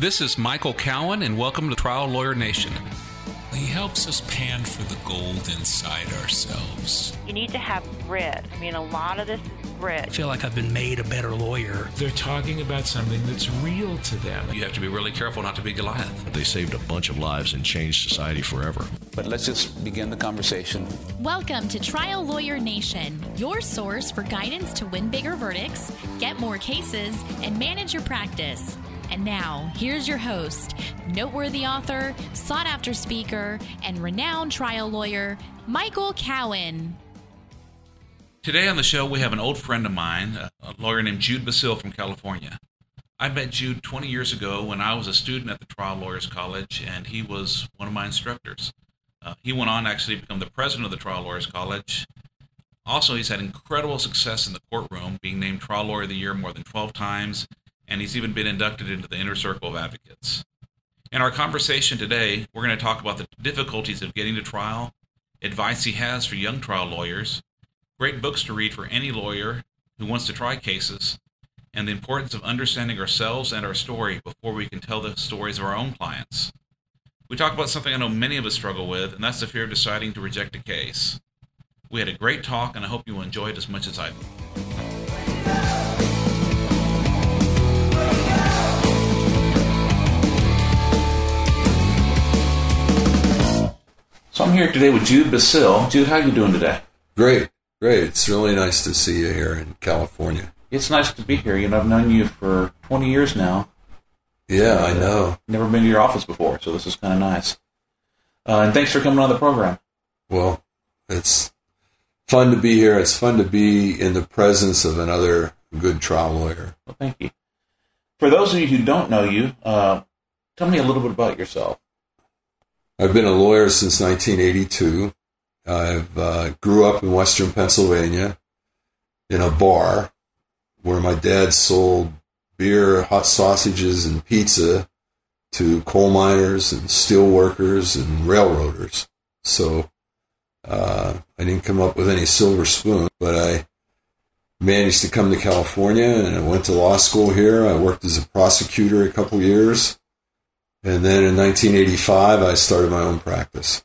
This is Michael Cowen, and welcome to Trial Lawyer Nation. He helps us pan for the gold inside ourselves. You need to have grit. I mean, a lot of this is grit. I grit. feel like I've been made a better lawyer. They're talking about something that's real to them. You have to be really careful not to be Goliath. They saved a bunch of lives and changed society forever. But let's just begin the conversation. Welcome to Trial Lawyer Nation, your source for guidance to win bigger verdicts, get more cases, and manage your practice. And now, here's your host, noteworthy author, sought after speaker, and renowned trial lawyer, Michael Cowen. Today on the show, we have an old friend of mine, a lawyer named Jude Basile from California. I met Jude 20 years ago when I was a student at the Trial Lawyers College, and he was one of my instructors. Uh, he went on actually to become the president of the Trial Lawyers College. Also, he's had incredible success in the courtroom, being named Trial Lawyer of the Year more than 12 times, and he's even been inducted into the Inner Circle of Advocates. In our conversation today, we're going to talk about the difficulties of getting to trial, advice he has for young trial lawyers, great books to read for any lawyer who wants to try cases, and the importance of understanding ourselves and our story before we can tell the stories of our own clients. We talk about something I know many of us struggle with, and that's the fear of deciding to reject a case. We had a great talk, and I hope you will enjoy it as much as I did. So I'm here today with Jude Basile. Jude, how are you doing today? Great, great. It's really nice to see you here in California. It's nice to be here. You know, I've known you for 20 years now. Yeah, I know. Never been to your office before, so this is kind of nice. Uh, and thanks for coming on the program. Well, it's fun to be here. It's fun to be in the presence of another good trial lawyer. Well, thank you. For those of you who don't know you, uh, tell me a little bit about yourself. I've been a lawyer since 1982. I've uh, grew up in Western Pennsylvania in a bar where my dad sold beer, hot sausages, and pizza to coal miners and steel workers and railroaders. So uh, I didn't come up with any silver spoon, but I managed to come to California and I went to law school here. I worked as a prosecutor a couple years. And then in 1985, I started my own practice.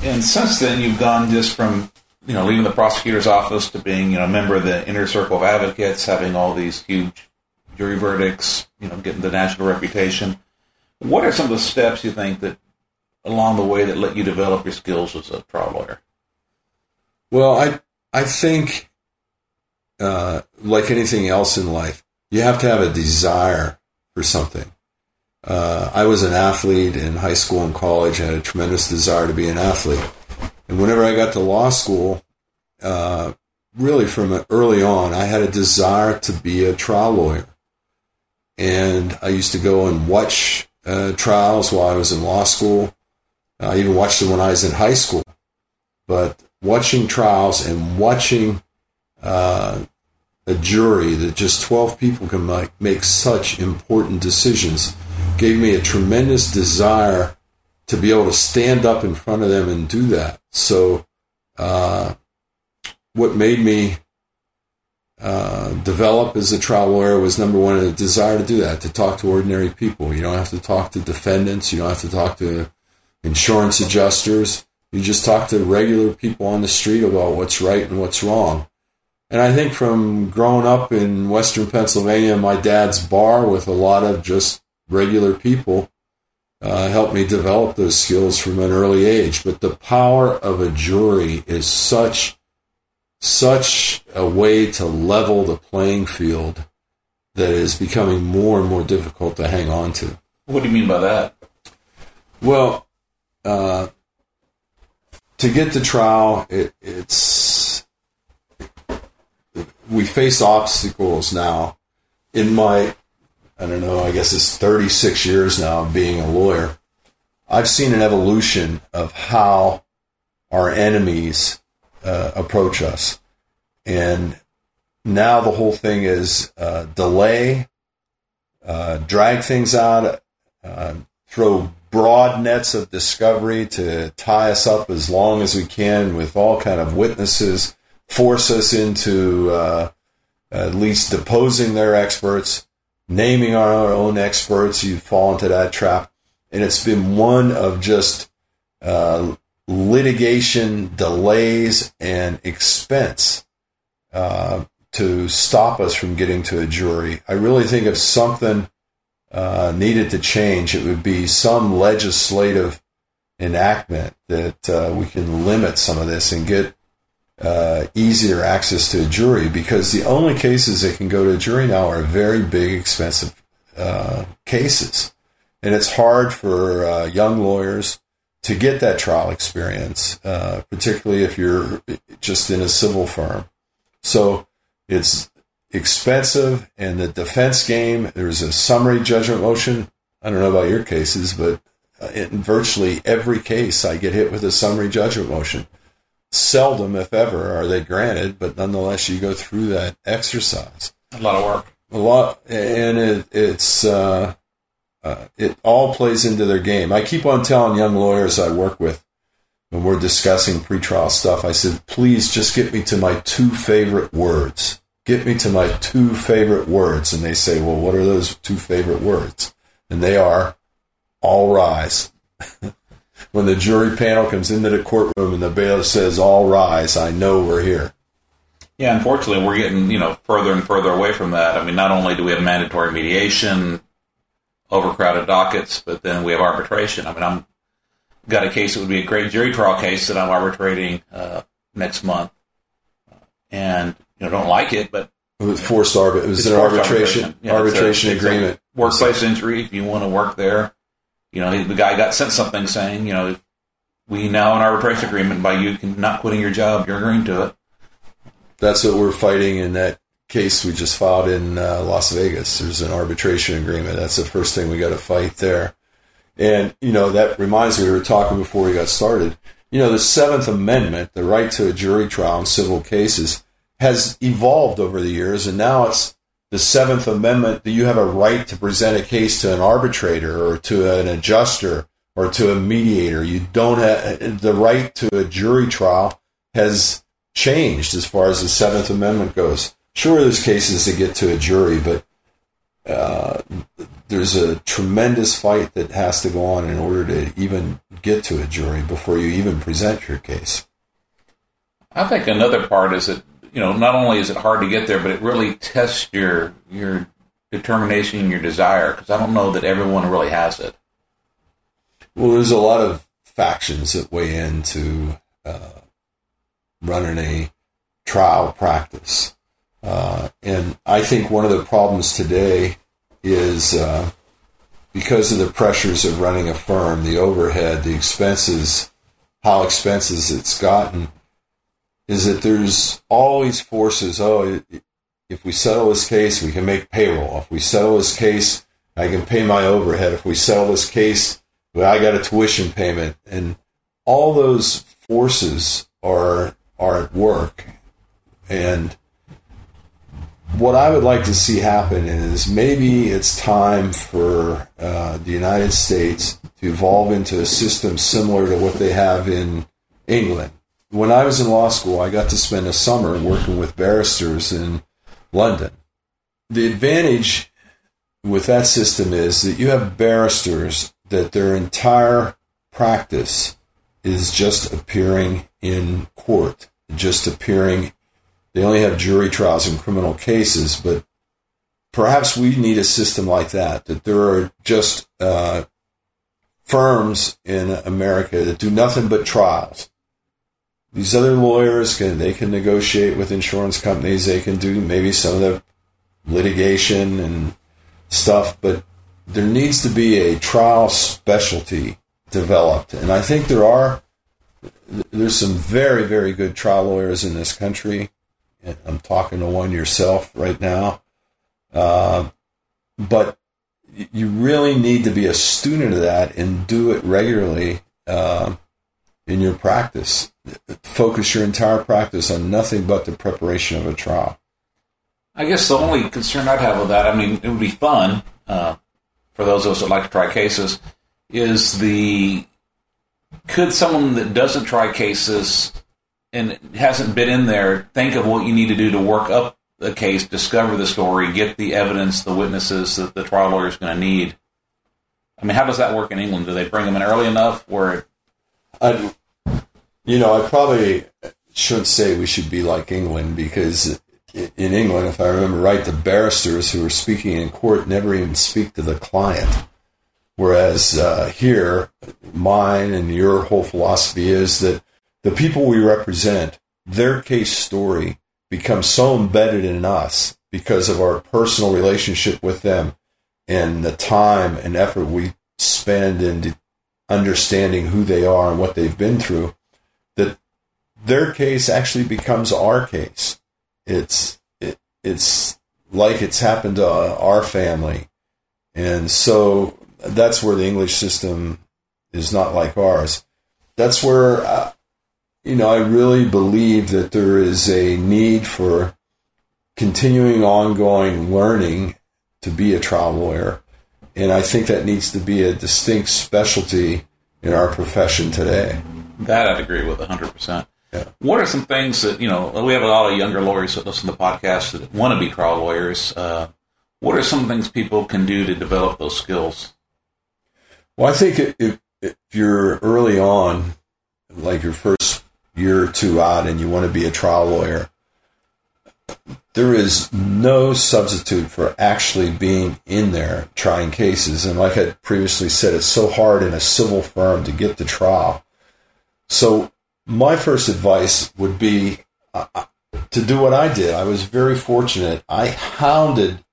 And since then, you've gone just from you know leaving the prosecutor's office to being you know a member of the inner circle of advocates, having all these huge jury verdicts, you know, getting the national reputation. What are some of the steps you think that along the way that let you develop your skills as a trial lawyer? Well, I I think, uh, like anything else in life, you have to have a desire for something. Uh, I was an athlete in high school and college. Had a tremendous desire to be an athlete, and whenever I got to law school, uh, really from early on, I had a desire to be a trial lawyer, and I used to go and watch uh, trials while I was in law school. I even watched them when I was in high school, but watching trials and watching uh, a jury that just 12 people can make, make such important decisions gave me a tremendous desire to be able to stand up in front of them and do that. So, uh, what made me uh, develop as a trial lawyer was number one, a desire to do that, to talk to ordinary people. You don't have to talk to defendants, you don't have to talk to insurance adjusters. You just talk to regular people on the street about what's right and what's wrong. And I think from growing up in Western Pennsylvania, my dad's bar with a lot of just regular people uh, helped me develop those skills from an early age. But the power of a jury is such, such a way to level the playing field that is becoming more and more difficult to hang on to. What do you mean by that? Well, uh, to get to trial, it, it's we face obstacles now. In my, I don't know, I guess it's 36 years now of being a lawyer. I've seen an evolution of how our enemies uh, approach us, and now the whole thing is uh, delay, uh, drag things out, uh, throw broad nets of discovery to tie us up as long as we can with all kind of witnesses, force us into uh, at least deposing their experts, naming our own experts, you fall into that trap. And it's been one of just uh, litigation delays and expense uh, to stop us from getting to a jury. I really think if something uh, needed to change, it would be some legislative enactment that uh, we can limit some of this and get uh, easier access to a jury because the only cases that can go to a jury now are very big, expensive uh, cases. And it's hard for uh, young lawyers to get that trial experience, uh, particularly if you're just in a civil firm. So it's expensive, and the defense game, there's a summary judgment motion. I don't know about your cases, but in virtually every case, I get hit with a summary judgment motion. Seldom, if ever, are they granted, but nonetheless, you go through that exercise. A lot of work. A lot, and it, it's uh, uh, it all plays into their game. I keep on telling young lawyers I work with when we're discussing pretrial stuff. I said, please just get me to my two favorite words. Get me to my two favorite words, and they say, well, what are those two favorite words? And they are all rise. when the jury panel comes into the courtroom and the bailiff says, all rise, I know we're here. Yeah, unfortunately, we're getting you know further and further away from that. I mean, not only do we have mandatory mediation, overcrowded dockets, but then we have arbitration. I mean, I'm got a case that would be a great jury trial case that I'm arbitrating uh, next month, and you know don't like it, but with forced arbit, it was an arbitration arbitration, yeah, arbitration a, agreement. Workplace injury. If you want to work there, you know the guy got sent something saying, you know, we now an arbitration agreement by you not quitting your job, you're agreeing to it that's what we're fighting in that case we just filed in uh, Las Vegas. There's an arbitration agreement. That's the first thing we got to fight there. And, you know, that reminds me, we were talking before we got started. You know, the Seventh Amendment, the right to a jury trial in civil cases, has evolved over the years. And now it's the Seventh Amendment that you have a right to present a case to an arbitrator or to an adjuster or to a mediator. You don't have the right to a jury trial has changed as far as the Seventh Amendment goes. Sure, there's cases that get to a jury, but uh, there's a tremendous fight that has to go on in order to even get to a jury before you even present your case. I think another part is that you know not only is it hard to get there, but it really tests your your determination and your desire because I don't know that everyone really has it. Well, there's a lot of factions that weigh into uh, running a trial practice. Uh, and I think one of the problems today is uh, because of the pressures of running a firm, the overhead, the expenses, how expenses it's gotten, is that there's always forces. Oh, if we settle this case, we can make payroll. If we settle this case, I can pay my overhead. If we settle this case, I got a tuition payment. And all those forces are are at work. And what I would like to see happen is maybe it's time for uh, the United States to evolve into a system similar to what they have in England. When I was in law school, I got to spend a summer working with barristers in London. The advantage with that system is that you have barristers that their entire practice is just appearing in court, just appearing. They only have jury trials in criminal cases, but perhaps we need a system like that, that there are just uh, firms in America that do nothing but trials. These other lawyers can they can negotiate with insurance companies. They can do maybe some of the litigation and stuff, but there needs to be a trial specialty developed. And I think there are there's some very very good trial lawyers in this country. I'm talking to one yourself right now, uh, but you really need to be a student of that and do it regularly uh, in your practice. Focus your entire practice on nothing but the preparation of a trial. I guess the only concern I'd have with that, I mean, it would be fun uh, for those of us that like to try cases, is the could someone that doesn't try cases and hasn't been in there think of what you need to do to work up the case, discover the story, get the evidence, the witnesses that the trial lawyer is going to need. I mean, how does that work in England? Do they bring them in early enough where? You know, I probably shouldn't say we should be like England because in England, if I remember right, the barristers who are speaking in court never even speak to the client. Whereas uh, here, mine and your whole philosophy is that the people we represent, their case story becomes so embedded in us because of our personal relationship with them and the time and effort we spend in understanding who they are and what they've been through their case actually becomes our case. It's it, it's like it's happened to our family. And so that's where the english system is not like ours. That's where uh, you know i really believe that there is a need for continuing ongoing learning to be a trial lawyer. And i think that needs to be a distinct specialty in our profession today. That I'd agree with 100%. What are some things that, you know, we have a lot of younger lawyers that listen to the podcast that want to be trial lawyers. Uh, what are some things people can do to develop those skills? Well, I think if, if you're early on, like your first year or two out, and you want to be a trial lawyer, there is no substitute for actually being in there trying cases. And like I previously said, it's so hard in a civil firm to get to trial. So my first advice would be uh, to do what I did. I was very fortunate. I hounded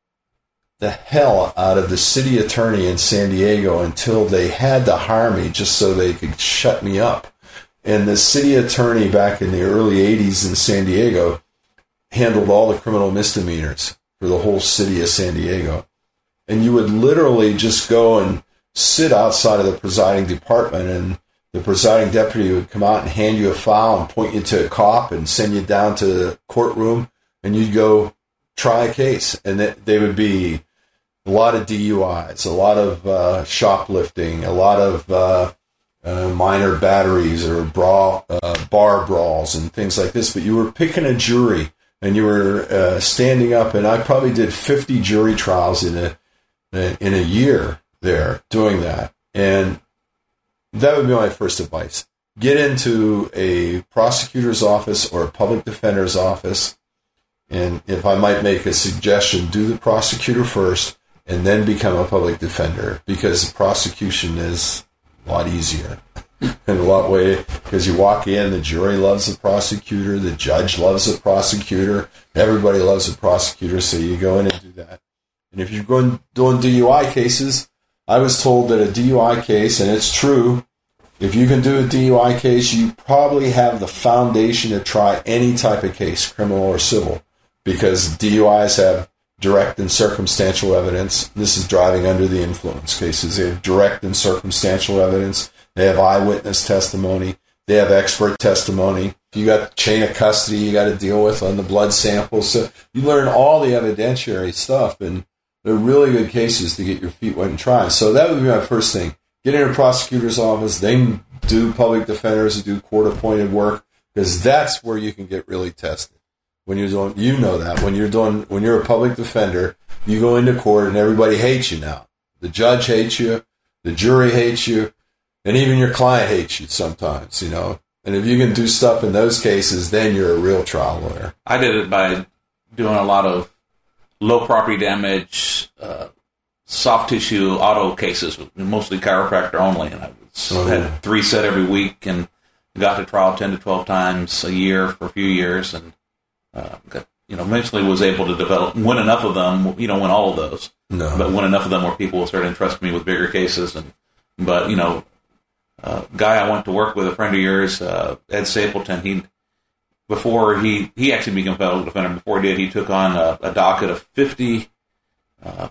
the hell out of the city attorney in San Diego until they had to hire me just so they could shut me up. And the city attorney back in the early 80s in San Diego handled all the criminal misdemeanors for the whole city of San Diego. And you would literally just go and sit outside of the presiding department and the presiding deputy would come out and hand you a file and point you to a cop and send you down to the courtroom and you'd go try a case and they would be a lot of DUIs, a lot of uh, shoplifting, a lot of uh, uh, minor batteries or uh, bar brawls and things like this. But you were picking a jury and you were uh, standing up, and I probably did 50 jury trials in a in a year there doing that, and that would be my first advice. Get into a prosecutor's office or a public defender's office. And if I might make a suggestion, do the prosecutor first and then become a public defender because the prosecution is a lot easier in a lot way because you walk in, the jury loves the prosecutor, the judge loves the prosecutor, everybody loves the prosecutor, so you go in and do that. And if you're going doing DUI cases, I was told that a DUI case, and it's true, if you can do a DUI case, you probably have the foundation to try any type of case, criminal or civil, because DUIs have direct and circumstantial evidence. This is driving under the influence cases. They have direct and circumstantial evidence. They have eyewitness testimony. They have expert testimony. You got chain of custody you got to deal with on the blood samples. So you learn all the evidentiary stuff, and they're really good cases to get your feet wet and try. So that would be my first thing. Get in a prosecutor's office. They do public defenders, who do court appointed work, because that's where you can get really tested. When you're doing, you know that when you're doing, when you're a public defender, you go into court and everybody hates you now. The judge hates you, the jury hates you, and even your client hates you sometimes, you know. And if you can do stuff in those cases, then you're a real trial lawyer. I did it by doing a lot of low property damage, uh, soft tissue auto cases, mostly chiropractor only. And I was, Oh. had three set every week and got to trial 10 to 12 times a year for a few years. And, uh, got, you know, eventually was able to develop, win enough of them, you know, win all of those, No. but win enough of them where people started entrusting me with bigger cases. And, but, you know, uh, guy I went to work with, a friend of yours, uh, Ed Stapleton, he, before he, he actually became a federal defender, before he did, he took on a, a docket of 50, uh,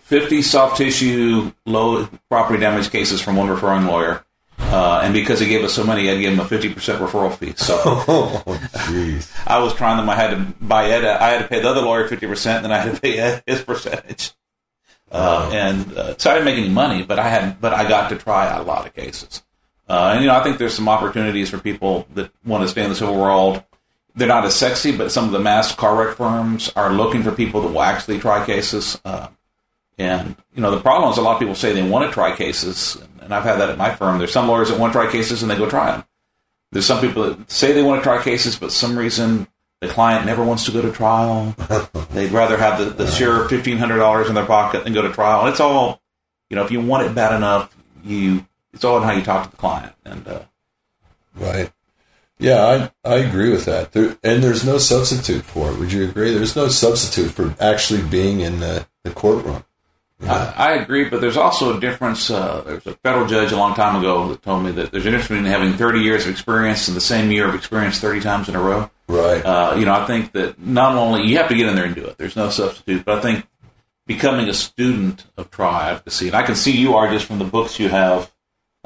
50 soft tissue, low property damage cases from one referring lawyer. Uh, and because he gave us so many, I gave him a 50% referral fee. So Oh, jeez. I was trying them. I had to buy Ed. I had to pay the other lawyer 50%, and then I had to pay Ed his percentage. Uh, and uh, so I didn't make any money, but I had, but I got to try a lot of cases. Uh, and you know, I think there's some opportunities for people that want to stay in the civil world. they're not as sexy, but some of the mass car wreck firms are looking for people that will actually try cases. Uh, and you know, the problem is a lot of people say they want to try cases, and I've had that at my firm. There's some lawyers that want to try cases and they go try them. There's some people that say they want to try cases, but some reason the client never wants to go to trial. They'd rather have the, the sure fifteen hundred dollars in their pocket than go to trial. And it's all, you know, if you want it bad enough, you it's all in how you talk to the client. And uh, Right. Yeah, I, I agree with that. There, and there's no substitute for it. Would you agree? There's no substitute for actually being in the, the courtroom. I, I agree, but there's also a difference. Uh, there's a federal judge a long time ago that told me that there's a difference between having 30 years of experience and the same year of experience 30 times in a row. Right. Uh, you know, I think that not only you have to get in there and do it. There's no substitute, but I think becoming a student of trial advocacy, and I can see you are just from the books you have,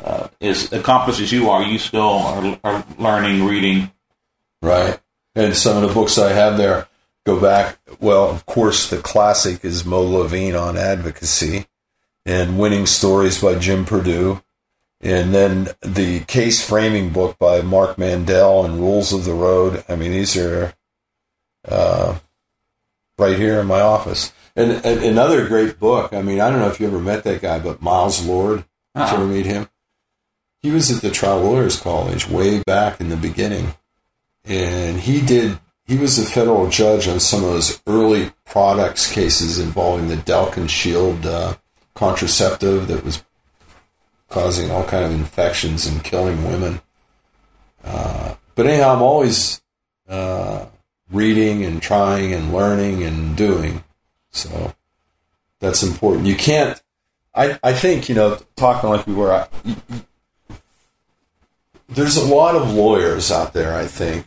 uh, as accomplished as you are, you still are, are learning, reading. Right. And some of the books I have there go back. Well, of course, the classic is Moe Levine on advocacy and Winning Stories by Jim Perdue. And then the case framing book by Mark Mandell and Rules of the Road. I mean, these are uh, right here in my office. And, and another great book. I mean, I don't know if you ever met that guy, but Miles Lord. Did you ever meet him? He was at the Trial Lawyers College way back in the beginning. And he did he was a federal judge on some of those early products cases involving the Dalkon Shield uh, contraceptive that was causing all kind of infections and killing women. Uh, but anyhow, I'm always uh, reading and trying and learning and doing. So that's important. You can't. I I think you know talking like we were. I, there's a lot of lawyers out there. I think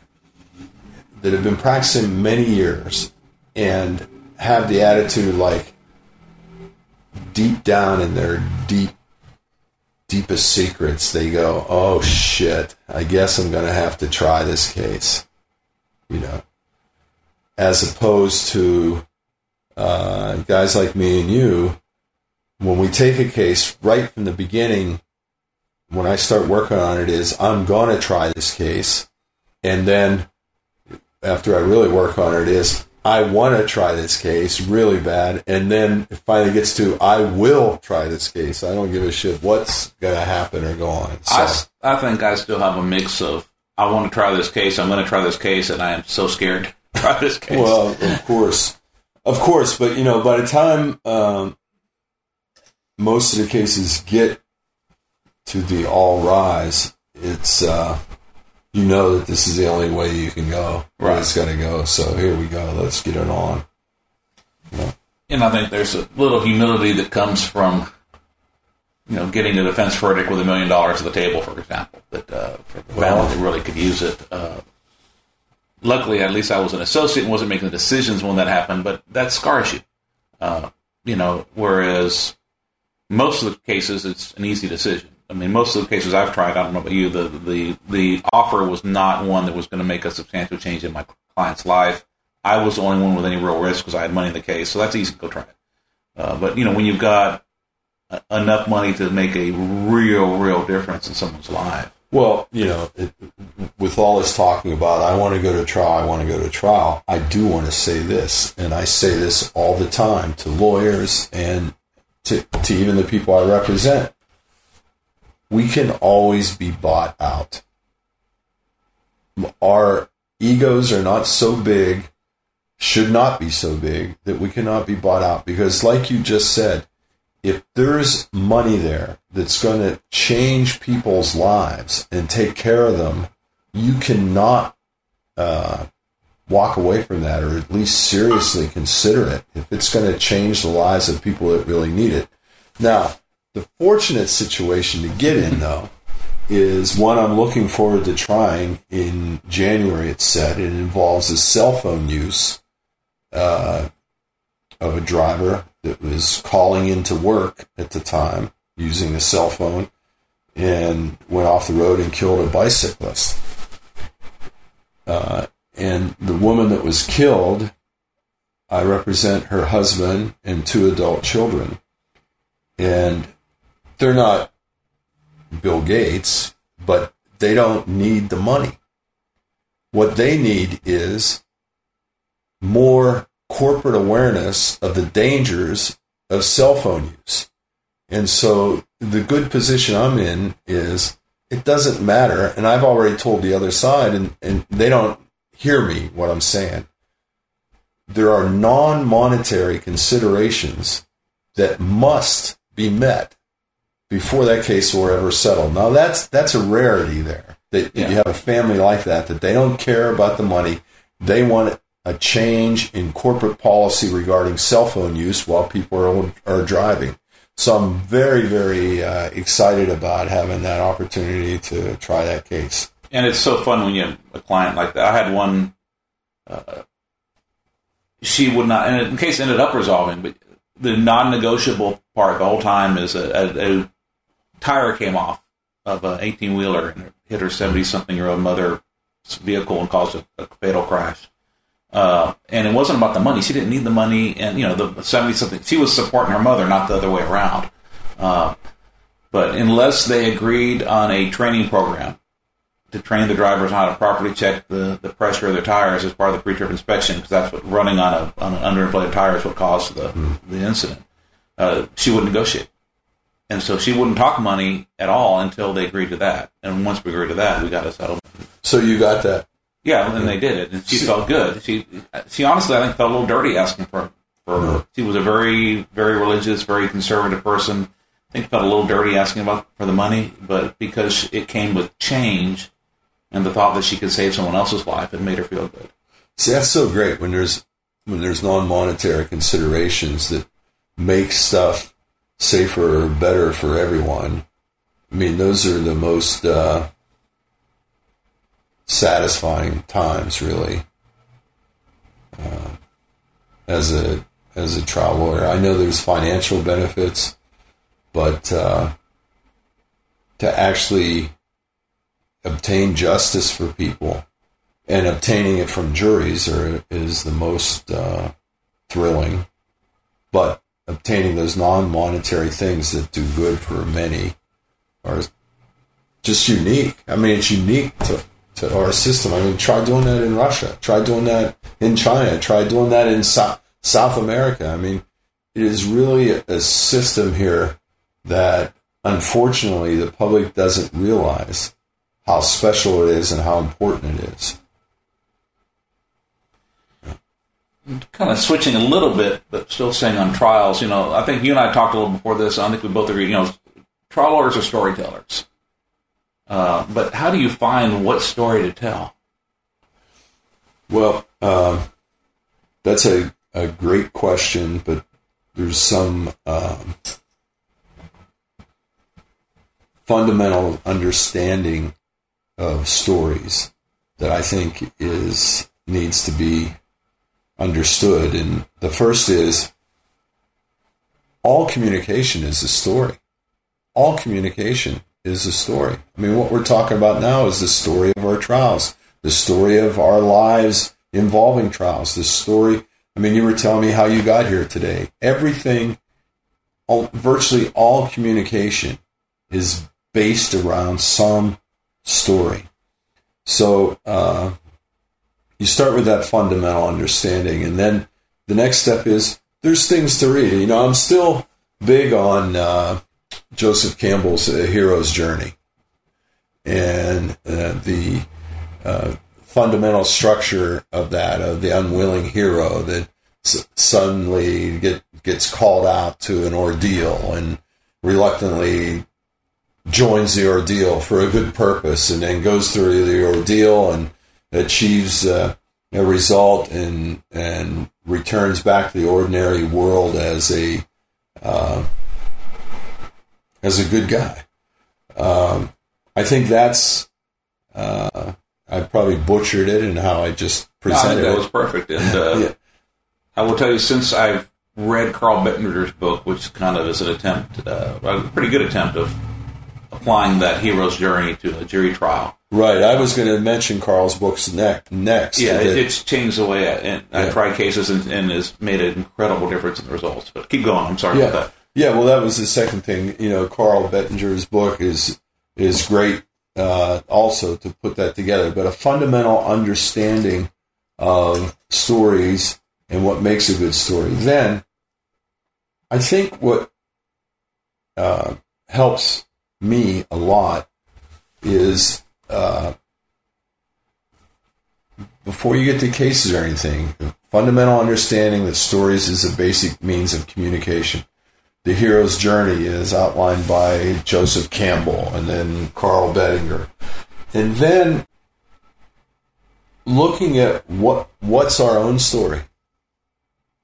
that have been practicing many years and have the attitude like deep down in their deep deepest secrets they go oh shit i guess i'm going to have to try this case you know as opposed to uh, guys like me and you when we take a case right from the beginning when i start working on it is i'm going to try this case and then after I really work on it is I want to try this case really bad, and then it finally gets to I will try this case. I don't give a shit what's going to happen or go on. So, I, I think I still have a mix of I want to try this case, I'm going to try this case, and I am so scared to try this case. well, of course, of course, but you know, by the time um, most of the cases get to the all rise, it's uh, you know that this is the only way you can go. Right. It's got to go. So here we go. Let's get it on. And I think there's a little humility that comes from, you know, getting a defense verdict with a million dollars to the table, for example, that uh, for the Well- family that really could use it. Uh, luckily, at least I was an associate and wasn't making the decisions when that happened, but that scars you. Uh, you know, whereas most of the cases, it's an easy decision. I mean, most of the cases I've tried, I don't know about you, the the the offer was not one that was going to make a substantial change in my client's life. I was the only one with any real risk because I had money in the case, so that's easy to go try it. Uh, but you know, when you've got enough money to make a real, real difference in someone's life, Well, you know, it, with all this talking about, I want to go to trial, I want to go to trial, I do want to say this, and I say this all the time to lawyers and to, to even the people I represent. We can always be bought out. Our egos are not so big, should not be so big, that we cannot be bought out. Because, like you just said, if there's money there that's going to change people's lives and take care of them, you cannot uh, walk away from that or at least seriously consider it if it's going to change the lives of people that really need it. Now, the fortunate situation to get in, though, is one I'm looking forward to trying in January, it's said. It involves a cell phone use uh, of a driver that was calling into work at the time using a cell phone and went off the road and killed a bicyclist. Uh, and the woman that was killed, I represent her husband and two adult children. And they're not Bill Gates, but they don't need the money. What they need is more corporate awareness of the dangers of cell phone use. And so the good position I'm in is it doesn't matter. And I've already told the other side, and, and they don't hear me what I'm saying. There are non monetary considerations that must be met before that case were ever settled. Now that's that's a rarity there. That Yeah. you have a family like that that they don't care about the money. They want a change in corporate policy regarding cell phone use while people are are driving. So I'm very very uh, excited about having that opportunity to try that case. and it's so fun when you have a client like that. I had one. Uh, she would not, and the case ended up resolving, but the non-negotiable part the whole time is a, a, a tire came off of an 18 wheeler and hit her 70 something year old mother's vehicle and caused a, a fatal crash. Uh, and it wasn't about the money. She didn't need the money, and you know the 70 something. She was supporting her mother, not the other way around. Uh, but unless they agreed on a training program to train the drivers on how to properly check the, the pressure of their tires as part of the pre-trip inspection, because that's what running on a on an underinflated tire is what caused the the incident. Uh, she would negotiate, and so she wouldn't talk money at all until they agreed to that. And once we agreed to that, we got a settlement. So you got that. Yeah, and they did it, and she felt good. She she honestly, I think, felt a little dirty asking for for. Uh-huh. She was a very very religious, very conservative person. I think felt a little dirty asking about for the money, but because it came with change and the thought that she could save someone else's life, it made her feel good. See, that's so great when there's when there's non-monetary considerations that make stuff safer or better for everyone. I mean, those are the most uh, satisfying times, really. Uh, as a as a trial lawyer, I know there's financial benefits, but uh, to actually obtain justice for people and obtaining it from juries are, is the most uh, thrilling. But obtaining those non-monetary things that do good for many are just unique. I mean, it's unique to, to our system. I mean, try doing that in Russia. Try doing that in China. Try doing that in South South America. I mean, it is really a, a system here that, unfortunately, the public doesn't realize how special it is and how important it is. Kind of switching a little bit, but still staying on trials. You know, I think you and I talked a little before this. I think we both agree. You know, trial lawyers are storytellers. Uh, but how do you find what story to tell? Well, um, that's a, a great question, but there's some um, fundamental understanding of stories that I think is needs to be understood. And the first is all communication is a story. All communication is a story. I mean, what we're talking about now is the story of our trials, the story of our lives involving trials, the story. I mean, you were telling me how you got here today. Everything, all, virtually all communication is based around some story. So uh, you start with that fundamental understanding, and then the next step is there's things to read. You know, I'm still big on uh, Joseph Campbell's uh, Hero's Journey and uh, the uh, fundamental structure of that of the unwilling hero that s- suddenly get, gets called out to an ordeal and reluctantly joins the ordeal for a good purpose and then goes through the ordeal and achieves uh, a result and and returns back to the ordinary world as a uh, as a good guy. Um, I think that's uh, I probably butchered it in how I just No, I presented that it. was perfect. And uh, Yeah. I will tell you, since I've read Carl Bettinger's book, which kind of is an attempt, uh, a pretty good attempt of applying that hero's journey to a jury trial. Right. I was going to mention Carl's books next. Next. Yeah, it, it's changed the way I, and I tried cases and, and has made an incredible difference in the results. But keep going. I'm sorry yeah. about that. Yeah, well, that was the second thing. You know, Carl Bettinger's book is is great uh, also to put that together, but a fundamental understanding of stories and what makes a good story. Then, I think what uh, helps me a lot is uh, before you get to cases or anything, fundamental understanding that stories is a basic means of communication. The hero's journey is outlined by Joseph Campbell and then Carl Bettinger. And then looking at what what's our own story.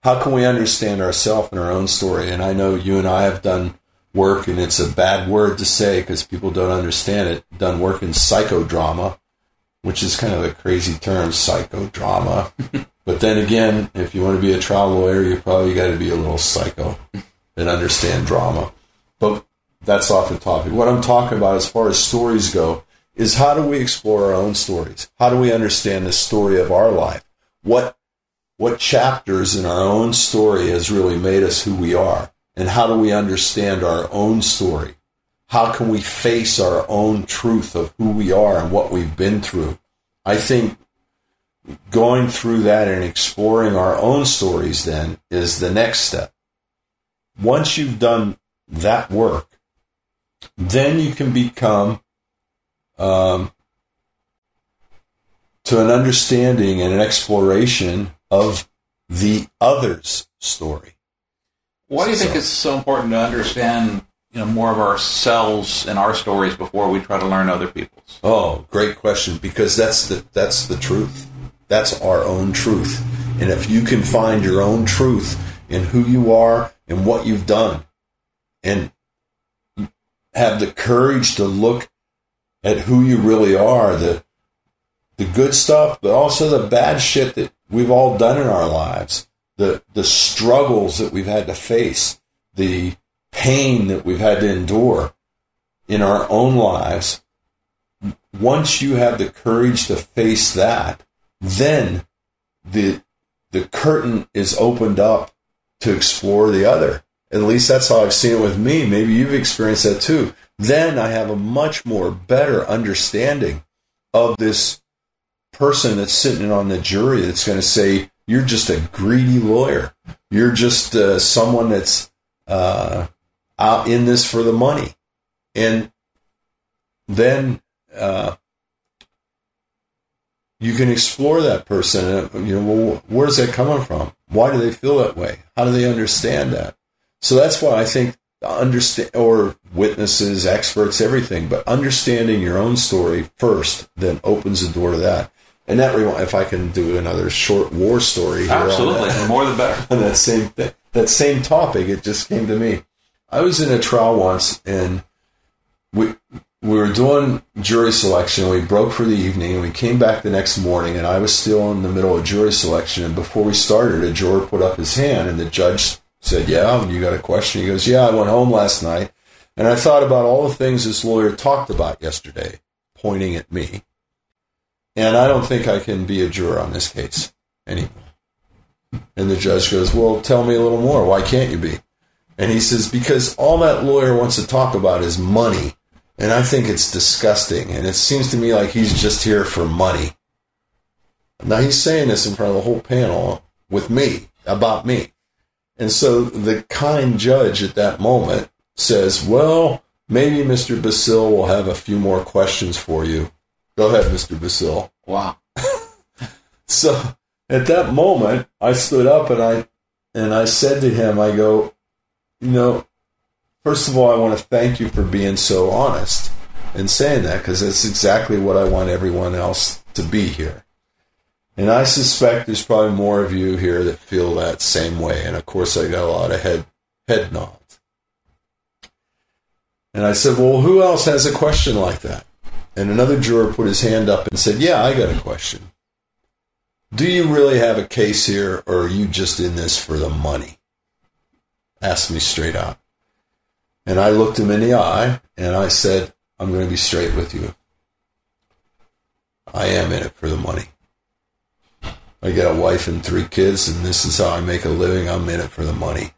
How can we understand ourselves and our own story? And I know you and I have done work, and it's a bad word to say because people don't understand it. Done work in psychodrama, which is kind of a crazy term, psychodrama. but then again, if you want to be a trial lawyer, you probably got to be a little psycho and understand drama. But that's off the topic. What I'm talking about as far as stories go is how do we explore our own stories? How do we understand the story of our life? What what chapters in our own story has really made us who we are? And how do we understand our own story? How can we face our own truth of who we are and what we've been through? I think going through that and exploring our own stories then is the next step. Once you've done that work, then you can become um, to an understanding and an exploration of the other's story. Why do you think So- it's so important to understand, you know, more of ourselves and our stories before we try to learn other people's? Oh, great question because that's the that's the truth. That's our own truth. And if you can find your own truth in who you are and what you've done and have the courage to look at who you really are, the the good stuff, but also the bad shit that we've all done in our lives, the the struggles that we've had to face, the pain that we've had to endure in our own lives. Once you have the courage to face that, then the the curtain is opened up to explore the other. At least that's how I've seen it with me. Maybe you've experienced that too. Then I have a much more better understanding of this person that's sitting on the jury that's going to say, you're just a greedy lawyer. You're just uh, someone that's uh, out in this for the money. And then uh, you can explore that person. And, you know, well, where's that coming from? Why do they feel that way? How do they understand that? So that's why I think understand or witnesses, experts, everything, but understanding your own story first then opens the door to that. And that remi- if I can do another short war story here on Absolutely. that- The more the better. on that same thing, that same topic. It just came to me. I was in a trial once, and we we were doing jury selection. We broke for the evening, and we came back the next morning, and I was still in the middle of jury selection. And before we started, a juror put up his hand, and the judge said, "Yeah, you got a question?" He goes, "Yeah, I went home last night, and I thought about all the things this lawyer talked about yesterday," pointing at me. And I don't think I can be a juror on this case anymore. And the judge goes, Well, tell me a little more. Why can't you be? And he says, Because all that lawyer wants to talk about is money. And I think it's disgusting. And it seems to me like he's just here for money. Now he's saying this in front of the whole panel with me, about me. And so the kind judge at that moment says, Well, maybe Mr. Basile will have a few more questions for you. Go ahead, Mr. Basile. Wow. So at that moment, I stood up and I and I said to him, I go, you know, first of all, I want to thank you for being so honest and saying that because that's exactly what I want everyone else to be here. And I suspect there's probably more of you here that feel that same way. And of course, I got a lot of head head nods. And I said, well, who else has a question like that? And another juror put his hand up and said, yeah, I got a question. Do you really have a case here, or are you just in this for the money? Asked me straight out. And I looked him in the eye and I said, I'm going to be straight with you. I am in it for the money. I got a wife and three kids, and this is how I make a living. I'm in it for the money.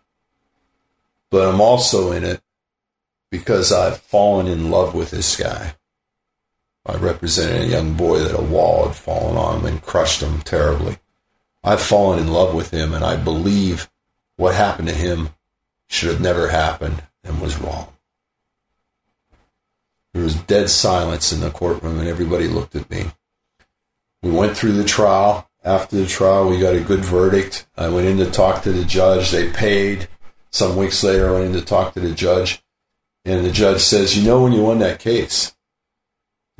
But I'm also in it because I've fallen in love with this guy. I represented a young boy that a wall had fallen on him and crushed him terribly. I've fallen in love with him, and I believe what happened to him should have never happened and was wrong. There was dead silence in the courtroom, and everybody looked at me. We went through the trial. After the trial, we got a good verdict. I went in to talk to the judge. They paid. Some weeks later, I went in to talk to the judge, and the judge says, You know, when you won that case,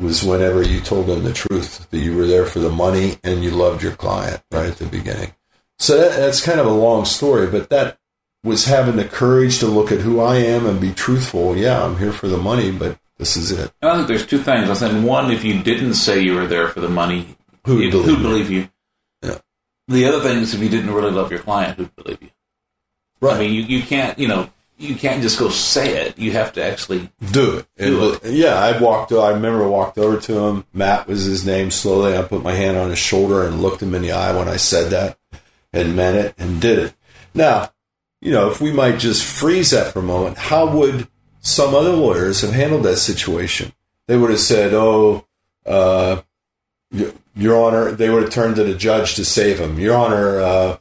was whenever you told them the truth that you were there for the money and you loved your client right at the beginning. So that, that's kind of a long story, but that was having the courage to look at who I am and be truthful. Yeah, I'm here for the money, but this is it. I think there's two things. I said one, if you didn't say you were there for the money, Who would you- believe who'd you? believe you? Yeah. The other thing is if you didn't really love your client, who'd believe you? Right. I mean, you, you can't, you know, you can't just go say it. You have to actually. do it. Do And, Yeah, I walked. I remember I walked over to him. Matt was his name. Slowly, I put my hand on his shoulder and looked him in the eye when I said that, and meant it, and did it. Now, you know, if we might just freeze that for a moment, how would some other lawyers have handled that situation? They would have said, "Oh, uh, Your Honor," they would have turned to the judge to save him. Your Honor, uh,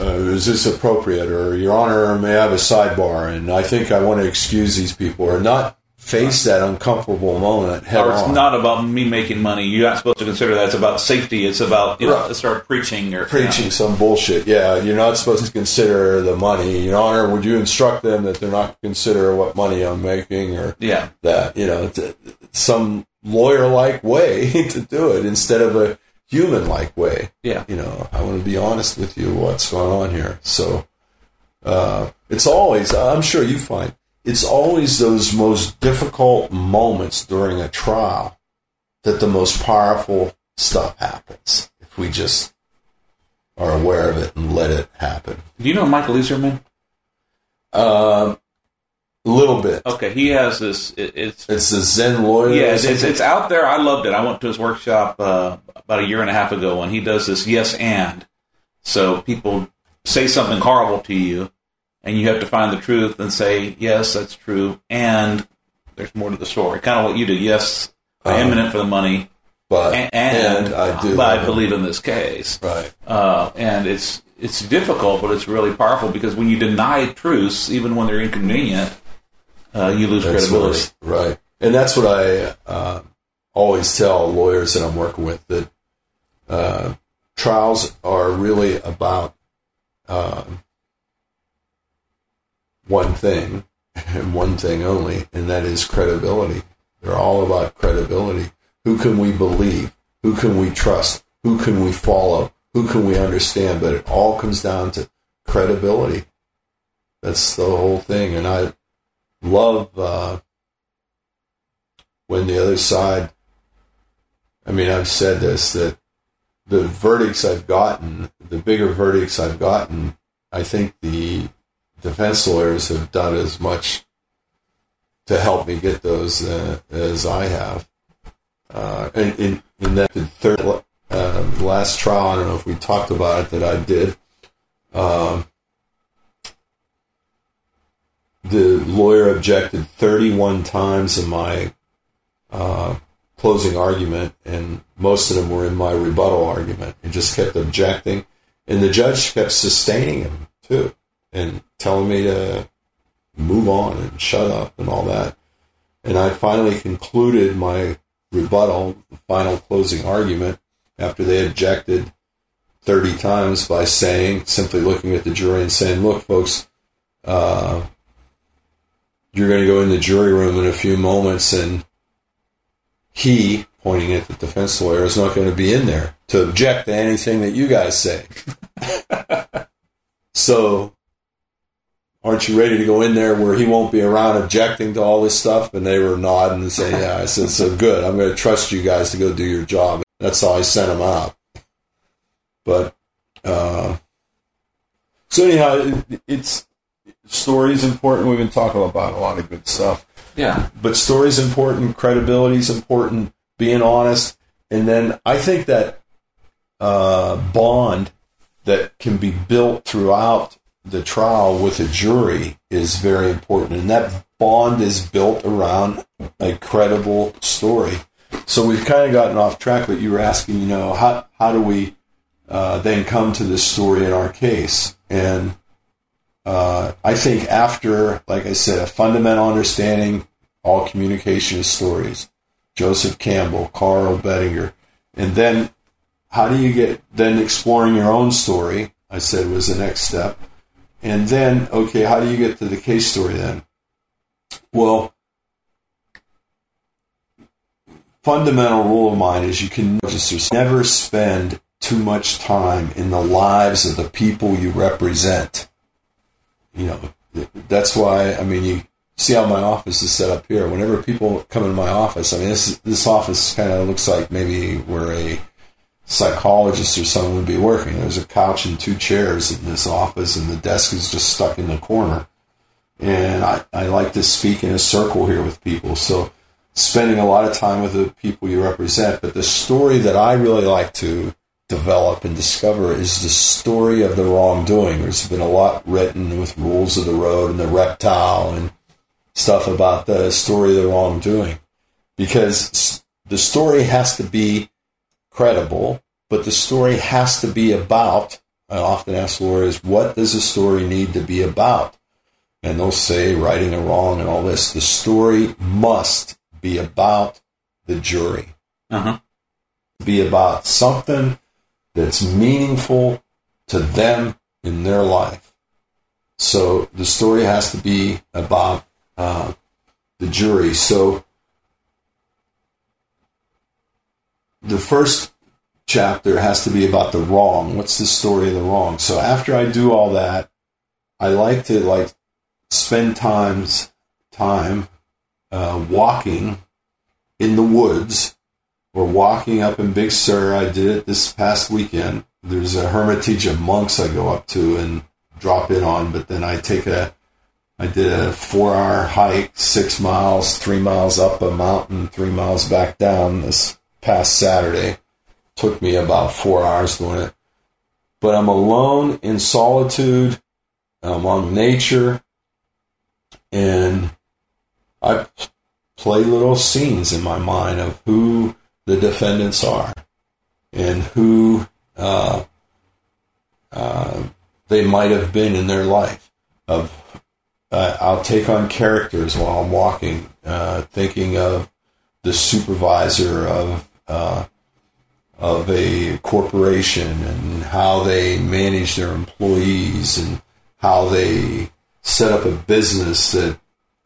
uh, is this appropriate? Or Your Honor, may I have a sidebar? And I think I want to excuse these people, or not face that uncomfortable moment head Or it's on. not about me making money. You're not supposed to consider that. It's about safety. It's about, you know, Right. start preaching or preaching some bullshit. Yeah, you're not supposed to consider the money. Your Honor, would you instruct them that they're not to consider what money I'm making or Yeah. that, you know, some lawyer like way to do it instead of a human like way. Yeah. You know, I want to be honest with you what's going on here. So uh, it's always, I'm sure you find, it's always those most difficult moments during a trial that the most powerful stuff happens. If we just are aware of it and let it happen. Do you know Michael Iserman? Um, a little bit. Okay, he has this. It, it's It's the Zen lawyer. yeah, it's, it's it's out there. I loved it. I went to his workshop uh, about a year and a half ago, and he does this yes and. So people say something horrible to you, and you have to find the truth and say yes, that's true, and there's more to the story. Kind of what you do. Yes, I am Uh-huh. in it for the money, but and, and, and I do. but I believe in this case. Right. uh, and it's it's difficult, but it's really powerful because when you deny truths, even when they're inconvenient, uh, you lose That's credibility. Right. And that's what I uh, always tell lawyers that I'm working with that uh, trials are really about um one thing and one thing only, and that is credibility. They're all about credibility. Who can we believe? Who can we trust? Who can we follow? Who can we understand? But it all comes down to credibility. That's the whole thing. And I love uh, when the other side. I mean, I've said this that the verdicts I've gotten, the bigger verdicts I've gotten, I think the defense lawyers have done as much to help me get those uh, as I have. Uh, in, in, in that third uh, last trial, I don't know if we talked about it that I did. Um, the lawyer objected 31 times in my uh, closing argument, and most of them were in my rebuttal argument. and just kept objecting, and the judge kept sustaining him too, and telling me to move on and shut up and all that. And I finally concluded my rebuttal, the final closing argument, after they objected 30 times by saying, simply looking at the jury and saying, look, folks, uh, you're going to go in the jury room in a few moments and he, pointing at the defense lawyer, is not going to be in there to object to anything that you guys say. so, aren't you ready to go in there where he won't be around objecting to all this stuff? And they were nodding and saying, yeah. I said, so good. I'm going to trust you guys to go do your job. That's how I sent them out. But, uh, so anyhow, it, it's, is important. We've been talking about a lot of good stuff Yeah, but story's important, credibility's important, being honest, and then I think that uh, bond that can be built throughout the trial with a jury is very important, and that bond is built around a credible story. So we've kind of gotten off track, but you were asking, you know, how how do we uh, then come to this story in our case? And uh, I think after, like I said, a fundamental understanding, all communication is stories. Joseph Campbell, Carl Bettinger, and then how do you get then exploring your own story? I said was the next step, and then okay, how do you get to the case story then? Well, fundamental rule of mine is you can never spend too much time in the lives of the people you represent. You know, that's why I mean you see how my office is set up here. Whenever people come in my office, I mean this this office kind of looks like maybe where a psychologist or someone would be working. There's a couch and two chairs in this office, and the desk is just stuck in the corner. And I, I like to speak in a circle here with people. So spending a lot of time with the people you represent. But the story that I really like to develop and discover is the story of the wrongdoing. There's been a lot written with rules of the road and the reptile and stuff about the story of the wrongdoing because the story has to be credible, but the story has to be about. I often ask lawyers, what does a story need to be about? And they'll say righting a wrong and all this. The story must be about the jury. Uh-huh. Be about something that's meaningful to them in their life. So the story has to be about uh, the jury. So the first chapter has to be about the wrong. What's the story of the wrong? So after I do all that, I like to like spend times time uh, walking in the woods or walking up in Big Sur. I did it this past weekend. There's a hermitage of monks I go up to and drop in on, but then I take a I did a four hour hike, six miles, three miles up a mountain, three miles back down this past Saturday. Took me about four hours doing it. But I'm alone in solitude among nature, and I play little scenes in my mind of who the defendants are and who uh, uh, they might have been in their life. Of uh, I'll take on characters while I'm walking, uh, thinking of the supervisor of uh, of a corporation and how they manage their employees and how they set up a business that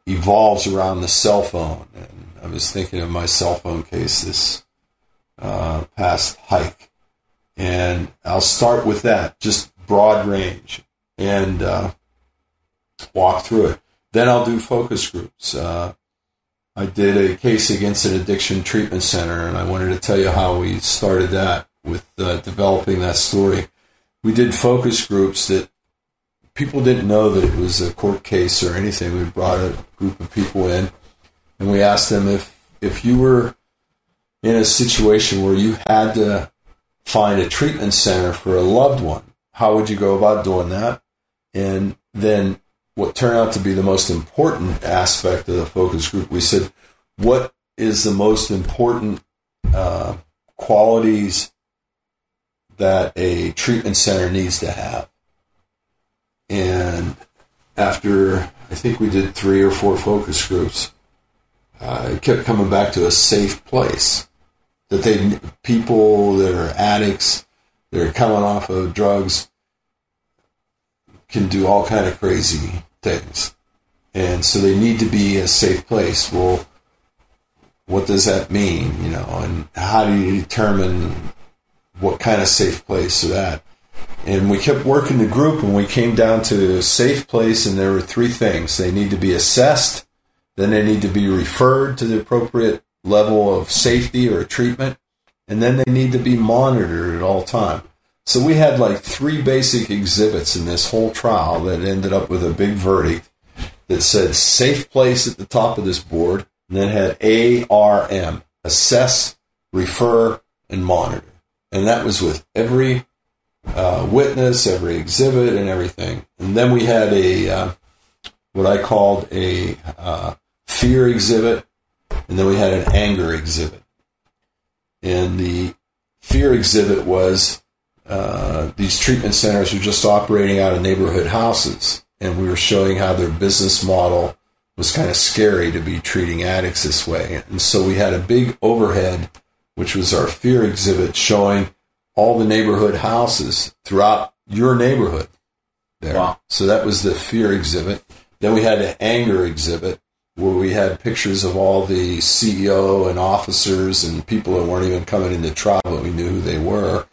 evolves around the cell phone. And I was thinking of my cell phone case this uh, past hike, and I'll start with that, just broad range, and uh, walk through it. Then I'll do focus groups. Uh, I did a case against an addiction treatment center, and I wanted to tell you how we started that with uh, developing that story. We did focus groups that people didn't know that it was a court case or anything. We brought a group of people in, and we asked them if if you were in a situation where you had to find a treatment center for a loved one, how would you go about doing that? And then what turned out to be the most important aspect of the focus group. We said, what is the most important uh, qualities that a treatment center needs to have? And after I think we did three or four focus groups, uh, it kept coming back to a safe place that they people that are addicts, that are coming off of drugs, can do all kind of crazy things. And so they need to be a safe place. Well, what does that mean? You know, and how do you determine what kind of safe place is that? And we kept working the group and we came down to a safe place and there were three things. They need to be assessed, then they need to be referred to the appropriate level of safety or treatment, and then they need to be monitored at all time. So we had like three basic exhibits in this whole trial that ended up with a big verdict that said safe place at the top of this board, and then had ARM, assess, refer, and monitor. And that was with every uh, witness, every exhibit, and everything. And then we had a uh, what I called a uh, fear exhibit, and then we had an anger exhibit. and the fear exhibit was uh, these treatment centers were just operating out of neighborhood houses, and we were showing how their business model was kind of scary to be treating addicts this way. And so we had a big overhead, which was our fear exhibit, showing all the neighborhood houses throughout your neighborhood. There. Wow. So that was the fear exhibit. Then we had an anger exhibit where we had pictures of all the CEO and officers and people that weren't even coming into trial, but we knew who they were.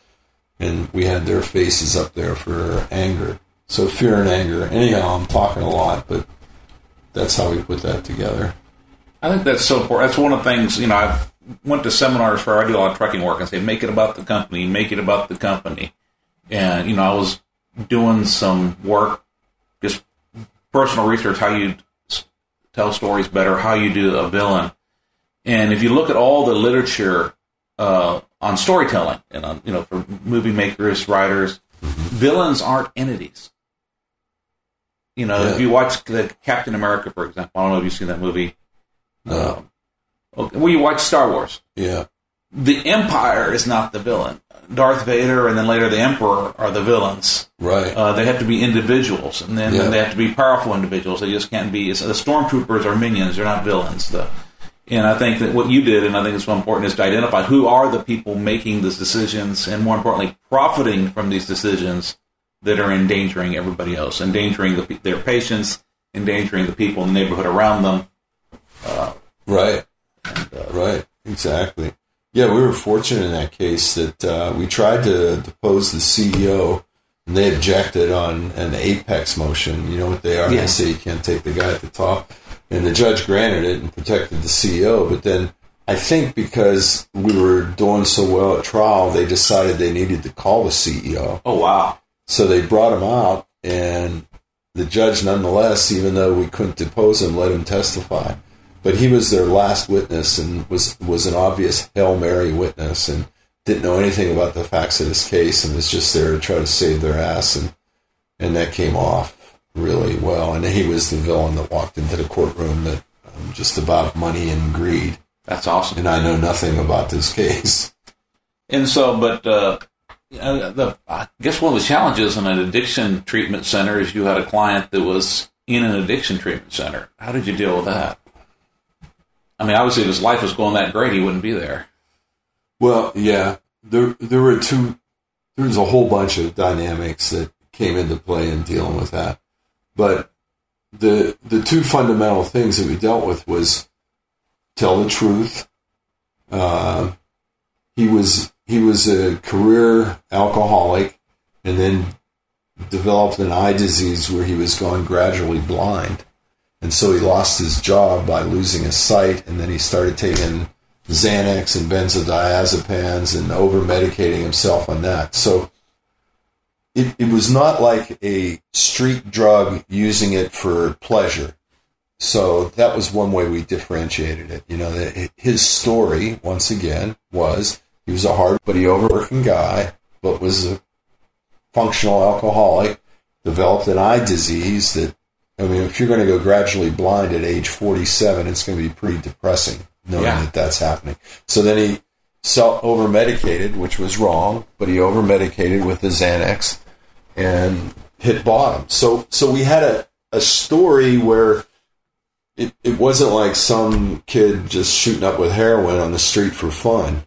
And we had their faces up there for anger. So fear and anger. Anyhow, I'm talking a lot, but that's how we put that together. I think that's so important. That's one of the things, you know, I went to seminars where I do a lot of trucking work and say, make it about the company, make it about the company. And, you know, I was doing some work, just personal research, how you tell stories better, how you do a villain. And if you look at all the literature uh, on storytelling and on, you know, for movie makers, writers, villains aren't entities. You know, Yeah. if you watch the Captain America, for example, I don't know if you've seen that movie. No. Um, okay, well, you watch Star Wars. Yeah. The Empire is not the villain. Darth Vader and then later the Emperor are the villains. Right. Uh, they have to be individuals, and then Yeah. they have to be powerful individuals. They just can't be. The stormtroopers are minions; they're not villains. The, and I think that what you did, and I think it's so important, is to identify who are the people making these decisions, and more importantly, profiting from these decisions that are endangering everybody else, endangering the, their patients, endangering the people in the neighborhood around them. Right. right. Exactly. Yeah, we were fortunate in that case that uh, we tried to depose the CEO, and they objected on an apex motion. You know what they are? Yeah. They say you can't take the guy at the top, and the judge granted it and protected the CEO. But then I think because we were doing so well at trial, they decided they needed to call the CEO. Oh wow! So they brought him out, and the judge, nonetheless, even though we couldn't depose him, let him testify. But he was their last witness and was was an obvious hail mary witness, and didn't know anything about the facts of this case, and was just there to try to save their ass, and and that came off really well. And he was the villain that walked into the courtroom that um, just about money and greed, That's awesome. and I know nothing about this case. And so, but uh, uh, the, I guess one of the challenges in an addiction treatment center is you had a client that was in an addiction treatment center. How did you deal with that? I mean, obviously, if his life was going that great, he wouldn't be there. Well, yeah, there there were two. There was a whole bunch of dynamics that came into play in dealing with that, but the the two fundamental things that we dealt with was tell the truth. Uh, he was he was a career alcoholic, and then developed an eye disease where he was going gradually blind, and so he lost his job by losing his sight, and then he started taking Xanax and benzodiazepines and over medicating himself on that. So it, it was not like a street drug using it for pleasure. So that was one way we differentiated it. You know, his story, once again, was he was a hard, but he overworking guy, but was a functional alcoholic, developed an eye disease that, I mean, if you're going to go gradually blind at age 47, it's going to be pretty depressing knowing Yeah. that that's happening. So then he self over medicated, which was wrong, but he over medicated with the Xanax and hit bottom. So so we had a, a story where it, it wasn't like some kid just shooting up with heroin on the street for fun.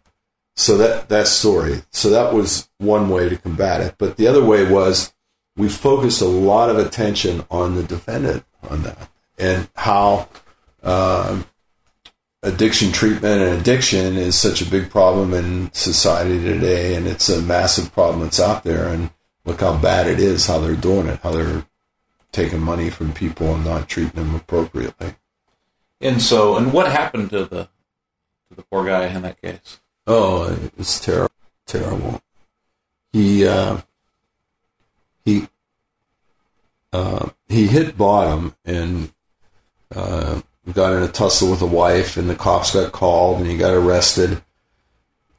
So that that story. So that was one way to combat it. But the other way was we focused a lot of attention on the defendant on that and how um, addiction treatment and addiction is such a big problem in society today, and it's a massive problem that's out there. And look how bad it is, how they're doing it, how they're taking money from people and not treating them appropriately. And so, and what happened to the to the poor guy in that case? Oh, it was terrible, terrible. He uh, he uh, he hit bottom and uh, got in a tussle with a wife, and the cops got called, and he got arrested.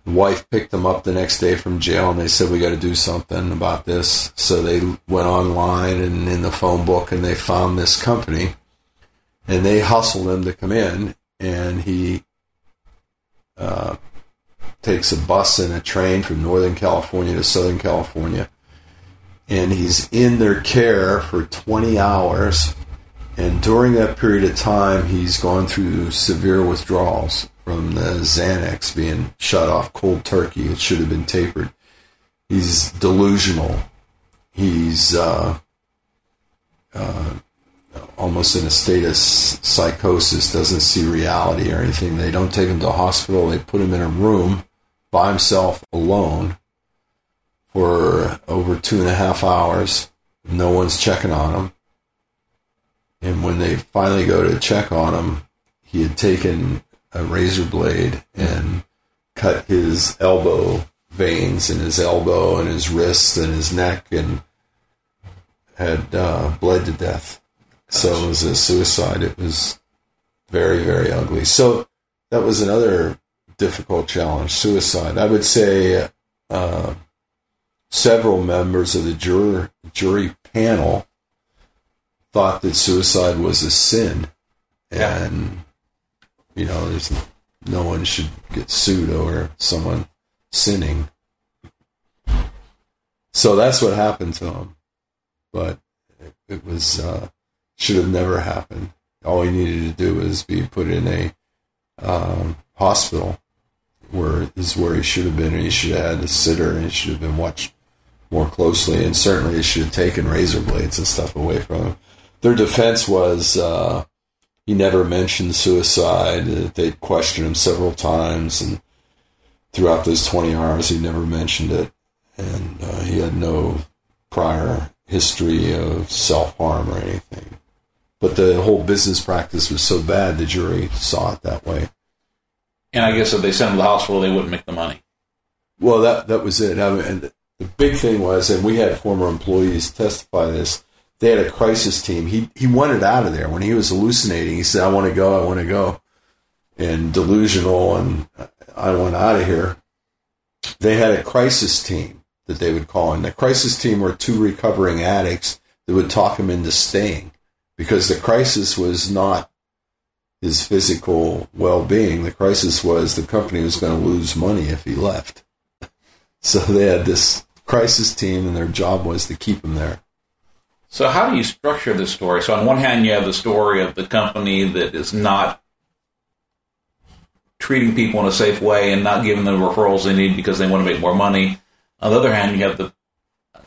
The wife picked him up the next day from jail, and they said we got to do something about this. So they went online and in the phone book, and they found this company, and they hustled him to come in, and he takes a bus and a train from Northern California to Southern California. And he's in their care for 20 hours. And during that period of time, he's gone through severe withdrawals from the Xanax being shut off cold turkey. It should have been tapered. He's delusional. He's uh, uh, almost in a state of psychosis, doesn't see reality or anything. They don't take him to a hospital. They put him in a room by himself alone for over two and a half hours. No one's checking on him. And when they finally go to check on him, he had taken a razor blade and cut his elbow veins in his elbow and his wrists and his neck and had uh, bled to death. So it was a suicide. It was very, very ugly. So that was another difficult challenge, suicide. I would say uh, several members of the juror, jury panel thought that suicide was a sin. And, you know, there's no one should get sued over someone sinning. So that's what happened to him. But it, it was, uh, should have never happened. All he needed to do was be put in a um, hospital where is where he should have been, and he should have had a sitter, and he should have been watched more closely, and certainly he should have taken razor blades and stuff away from him. Their defense was uh, he never mentioned suicide. They'd questioned him several times, and throughout those 20 hours, he never mentioned it, and uh, he had no prior history of self harm or anything. But the whole business practice was so bad, the jury saw it that way. And I guess if they sent him to the hospital, they wouldn't make the money. Well, that that was it. I mean, and the big thing was, and we had former employees testify this. They had a crisis team. He he wanted out of there when he was hallucinating. He said, "I want to go. I want to go," and delusional, and I want out of here. They had a crisis team that they would call in. The crisis team were two recovering addicts that would talk him into staying because the crisis was not his physical well-being. The crisis was the company was going to lose money if he left. So they had this crisis team, and their job was to keep them there. So how do you structure this story? So on one hand, you have the story of the company that is not treating people in a safe way and not giving them the referrals they need because they want to make more money. On the other hand, you have the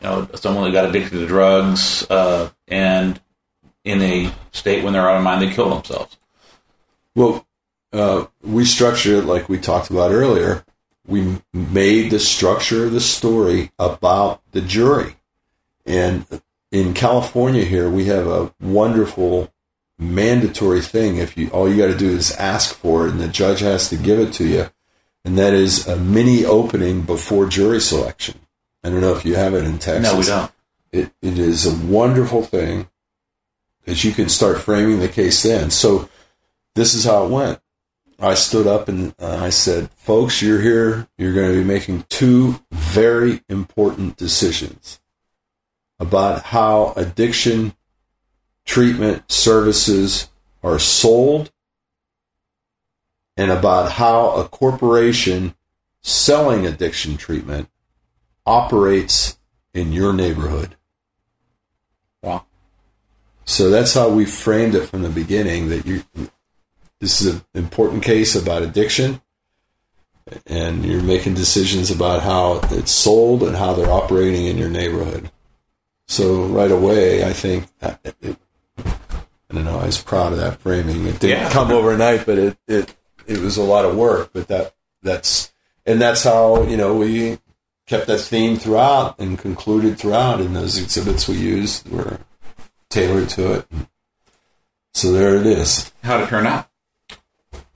you know someone that got addicted to drugs uh, and in a state when they're out of mind, they kill themselves. Well, uh, we structure it like we talked about earlier. We made the structure of the story about the jury. And in California here, we have a wonderful mandatory thing. If you, all you got to do is ask for it and the judge has to give it to you. And that is a mini opening before jury selection. I don't know if you have it in Texas. No, we don't. It, it is a wonderful thing because you can start framing the case then. So this is how it went. I stood up and uh, I said, folks, you're here. You're going to be making two very important decisions about how addiction treatment services are sold and about how a corporation selling addiction treatment operates in your neighborhood. Wow. So that's how we framed it from the beginning that you this is an important case about addiction and you're making decisions about how it's sold and how they're operating in your neighborhood. So right away, I think it, it, I don't know. I was proud of that framing. It didn't Yeah. come overnight, but it it it was a lot of work. But that that's and that's how you know we kept that theme throughout and concluded throughout. And those exhibits we used were tailored to it. So there it is. How did it turn out?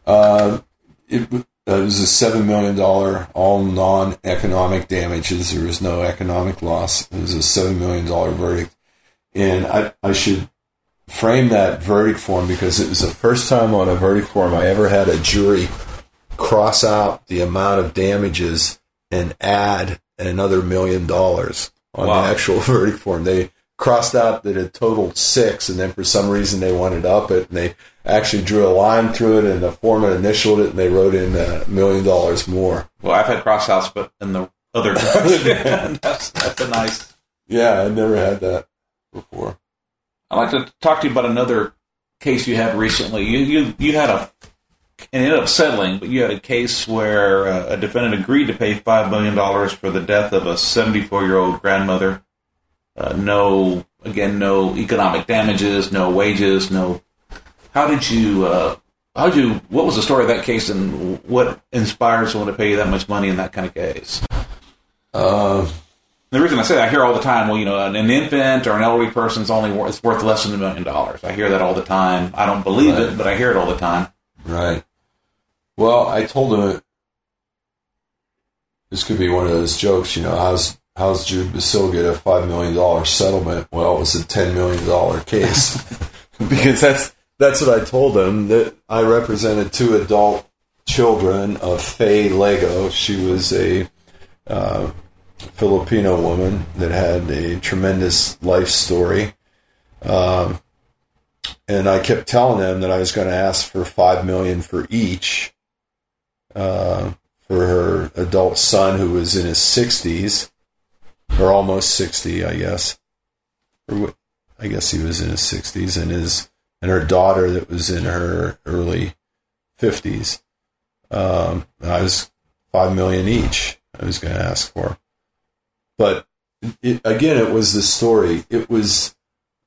Uh, it, uh, it was a seven million dollar all non-economic damages. There was no economic loss. It was a seven million dollar verdict, and I I should frame that verdict form because it was the first time on a verdict form I ever had a jury cross out the amount of damages and add another million dollars on Wow. the actual verdict form. They crossed out that it totaled six, and then for some reason they wanted to up it, and they actually drew a line through it, and the foreman initialed it, and they wrote in a million dollars more. Well, I've had crossouts, but in the other direction. that's, that's a nice. Yeah, I never had that before. I'd like to talk to you about another case you had recently. You you, you had a and it ended up settling, but you had a case where uh, a defendant agreed to pay five million dollars for the death of a 74 year old grandmother. Uh, no, again, no economic damages, no wages, no. How did you? Uh, how did you? What was the story of that case, and what inspired someone to pay you that much money in that kind of case? Uh, The reason I say that, I hear all the time, well, you know, an, an infant or an elderly person's only worth, it's worth less than a million dollars. I hear that all the time. I don't believe Right. it, but I hear it all the time. Right. Well, I told him this could be one of those jokes, you know, how's how's Jude Basile get a five million dollar settlement? Well, it was a ten million dollar case. because that's that's what I told him. That I represented two adult children of Faye Lego. She was a uh, Filipino woman that had a tremendous life story. Um, and I kept telling them that I was going to ask for five million for each uh, for her adult son who was in his sixties or almost sixty, I guess. Or I guess he was in his sixties, and his and her daughter that was in her early fifties. Um, I was five million each. I was going to ask for, but it, again, it was the story. It was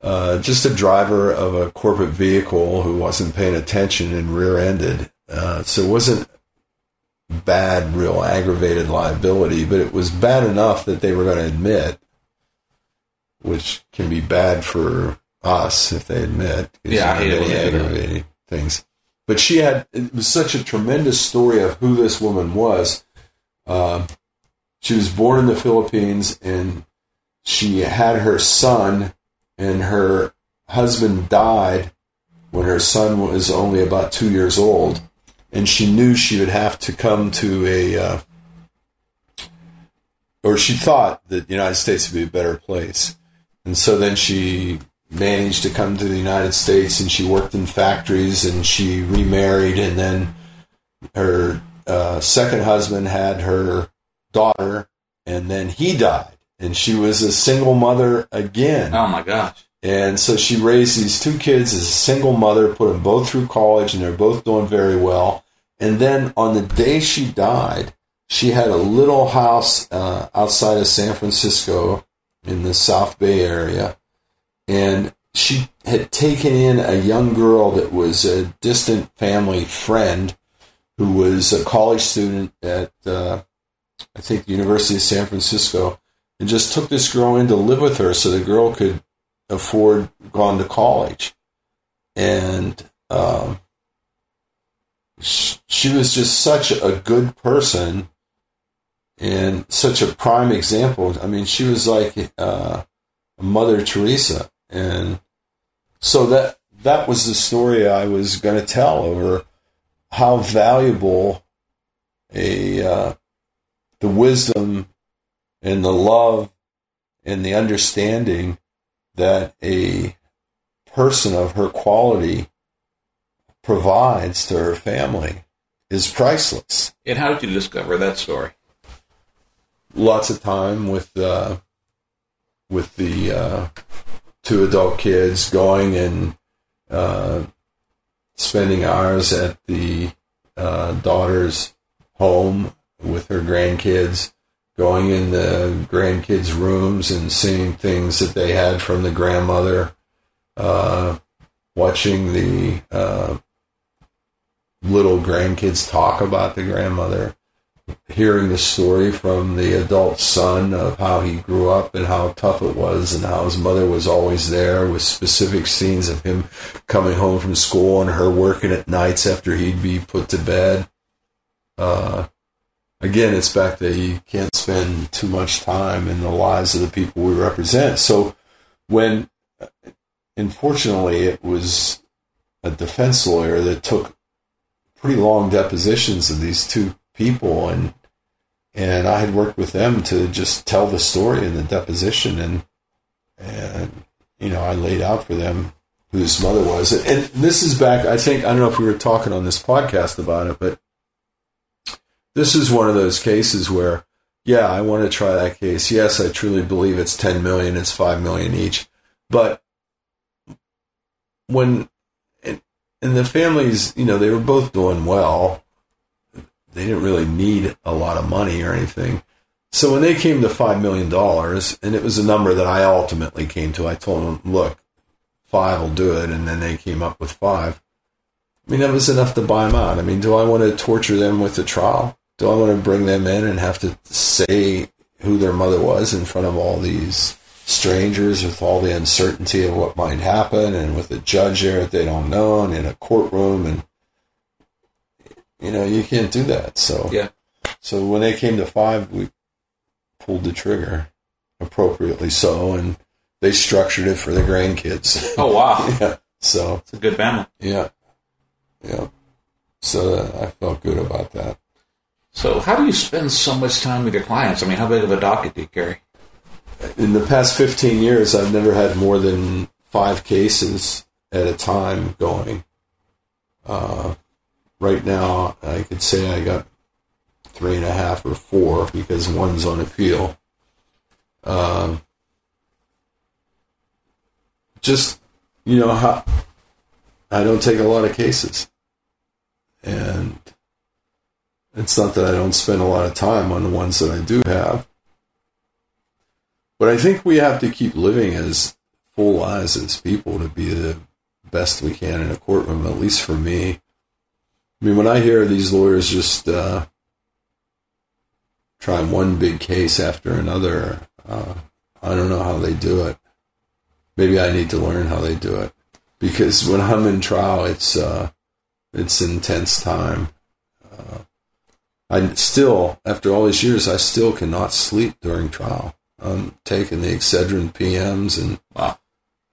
uh, just a driver of a corporate vehicle who wasn't paying attention and rear-ended. Uh, so it wasn't bad, real aggravated liability, but it was bad enough that they were going to admit, which can be bad for us if they admit. Yeah, you hate have it when any they do that. aggravating things. But she had it was such a tremendous story of who this woman was. Um, she was born in the Philippines, and she had her son and her husband died when her son was only about two years old, and she knew she would have to come to a, uh, or she thought that the United States would be a better place, and so then she managed to come to the United States, and she worked in factories, and she remarried, and then her uh, second husband had her daughter, and then he died, and she was a single mother again. Oh my gosh. And so she raised these two kids as a single mother, put them both through college, and they're both doing very well. And then on the day she died, she had a little house uh, outside of San Francisco in the South Bay area. And she had taken in a young girl that was a distant family friend who was a college student at, uh, I think, the University of San Francisco, and just took this girl in to live with her so the girl could afford gone to college and um, she was just such a good person and such a prime example. I mean she was like uh, mother teresa. And so that that was the story i was going to tell over how valuable a uh, the wisdom and the love and the understanding that a person of her quality provides to her family is priceless. And how did you discover that story? Lots of time with uh, with the uh, two adult kids going and uh, spending hours at the uh, daughter's home with her grandkids, going in the grandkids' rooms and seeing things that they had from the grandmother, uh, watching the uh, little grandkids talk about the grandmother, hearing the story from the adult son of how he grew up and how tough it was and how his mother was always there with specific scenes of him coming home from school and her working at nights after he'd be put to bed. Uh, again, it's back that you can't spend too much time in the lives of the people we represent. So when, unfortunately, it was a defense lawyer that took pretty long depositions of these two people and and I had worked with them to just tell the story in the deposition and and you know, I laid out for them who his mother was. And this is back, I think, I don't know if we were talking on this podcast about it, but this is one of those cases where, yeah, I want to try that case. Yes, I truly believe it's 10 million, it's 5 million each. But when, and, the families, you know, they were both doing well. They didn't really need a lot of money or anything. So when they came to $5 million, and it was a number that I ultimately came to, I told them, look, five will do it. And then they came up with five. I mean, that was enough to buy them out. I mean, do I want to torture them with the trial? Do I want to bring them in and have to say who their mother was in front of all these strangers with all the uncertainty of what might happen and with a judge there that they don't know and in a courtroom and you know you can't do that so Yeah. so when they came to five we pulled the trigger appropriately so and they structured it for the grandkids Oh wow, yeah so it's a good family. yeah yeah so uh, i felt good about that So how do you spend so much time with your clients? I mean, how big of a docket do you carry? In the past 15 years, I've never had more than five cases at a time going. Uh, right now, I could say I got three and a half or four because one's on appeal. Um, just, you know, how, I don't take a lot of cases. And it's not that I don't spend a lot of time on the ones that I do have. But I think we have to keep living as full lives as people to be the best we can in a courtroom, at least for me. I mean, when I hear these lawyers just uh, trying one big case after another, uh, I don't know how they do it. Maybe I need to learn how they do it because when I'm in trial, it's uh, it's intense time. Uh, I still, after all these years, I still cannot sleep during trial. I'm taking the Excedrin PMs, and Wow.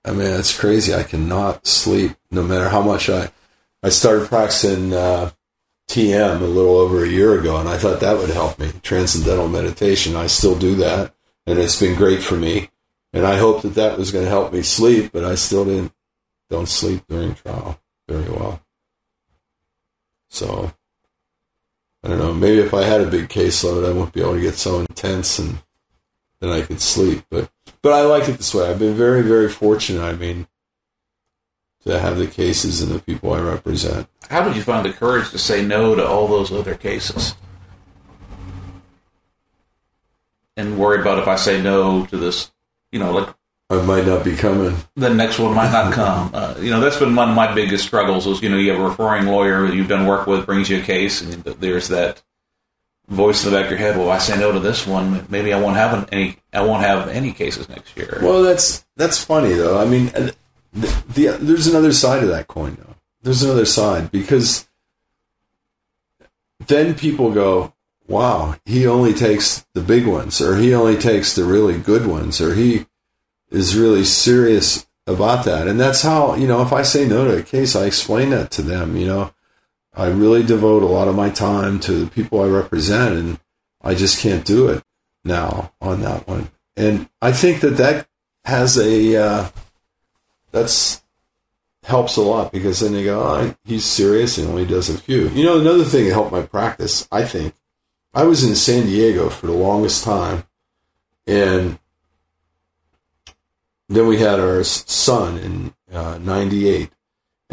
I mean it's crazy. I cannot sleep no matter how much I. I started practicing uh, TM a little over a year ago, and I thought that would help me. Transcendental meditation. I still do that, and it's been great for me. And I hope that that was going to help me sleep, but I still didn't. Don't sleep during trial very well. So I don't know. Maybe if I had a big caseload, I wouldn't be able to get so intense and then I could sleep. But but I like it this way. I've been very very fortunate. I mean, to have the cases and the people I represent. How did you find the courage to say no to all those other cases? And worried about if I say no to this, you know, like I might not be coming. the next one might not come. Uh, you know, that's been one of my biggest struggles. Is you know, you have a referring lawyer that you've done work with brings you a case, and there's that voice in the back of your head. Well, I say no to this one, maybe I won't have any. I won't have any cases next year. Well, that's that's funny though. I mean, uh, the, the there's another side of that coin though. There's another side because then people go, "Wow, he only takes the big ones, or he only takes the really good ones, or he is really serious about that." And that's how you know. If I say no to a case, I explain that to them. You know, I really devote a lot of my time to the people I represent, and I just can't do it now on that one. And I think that that has a uh, that's helps a lot because then they go, oh, he's serious and only does a few. You know, another thing that helped my practice, I think, I was in San Diego for the longest time, and then we had our son in uh, '98,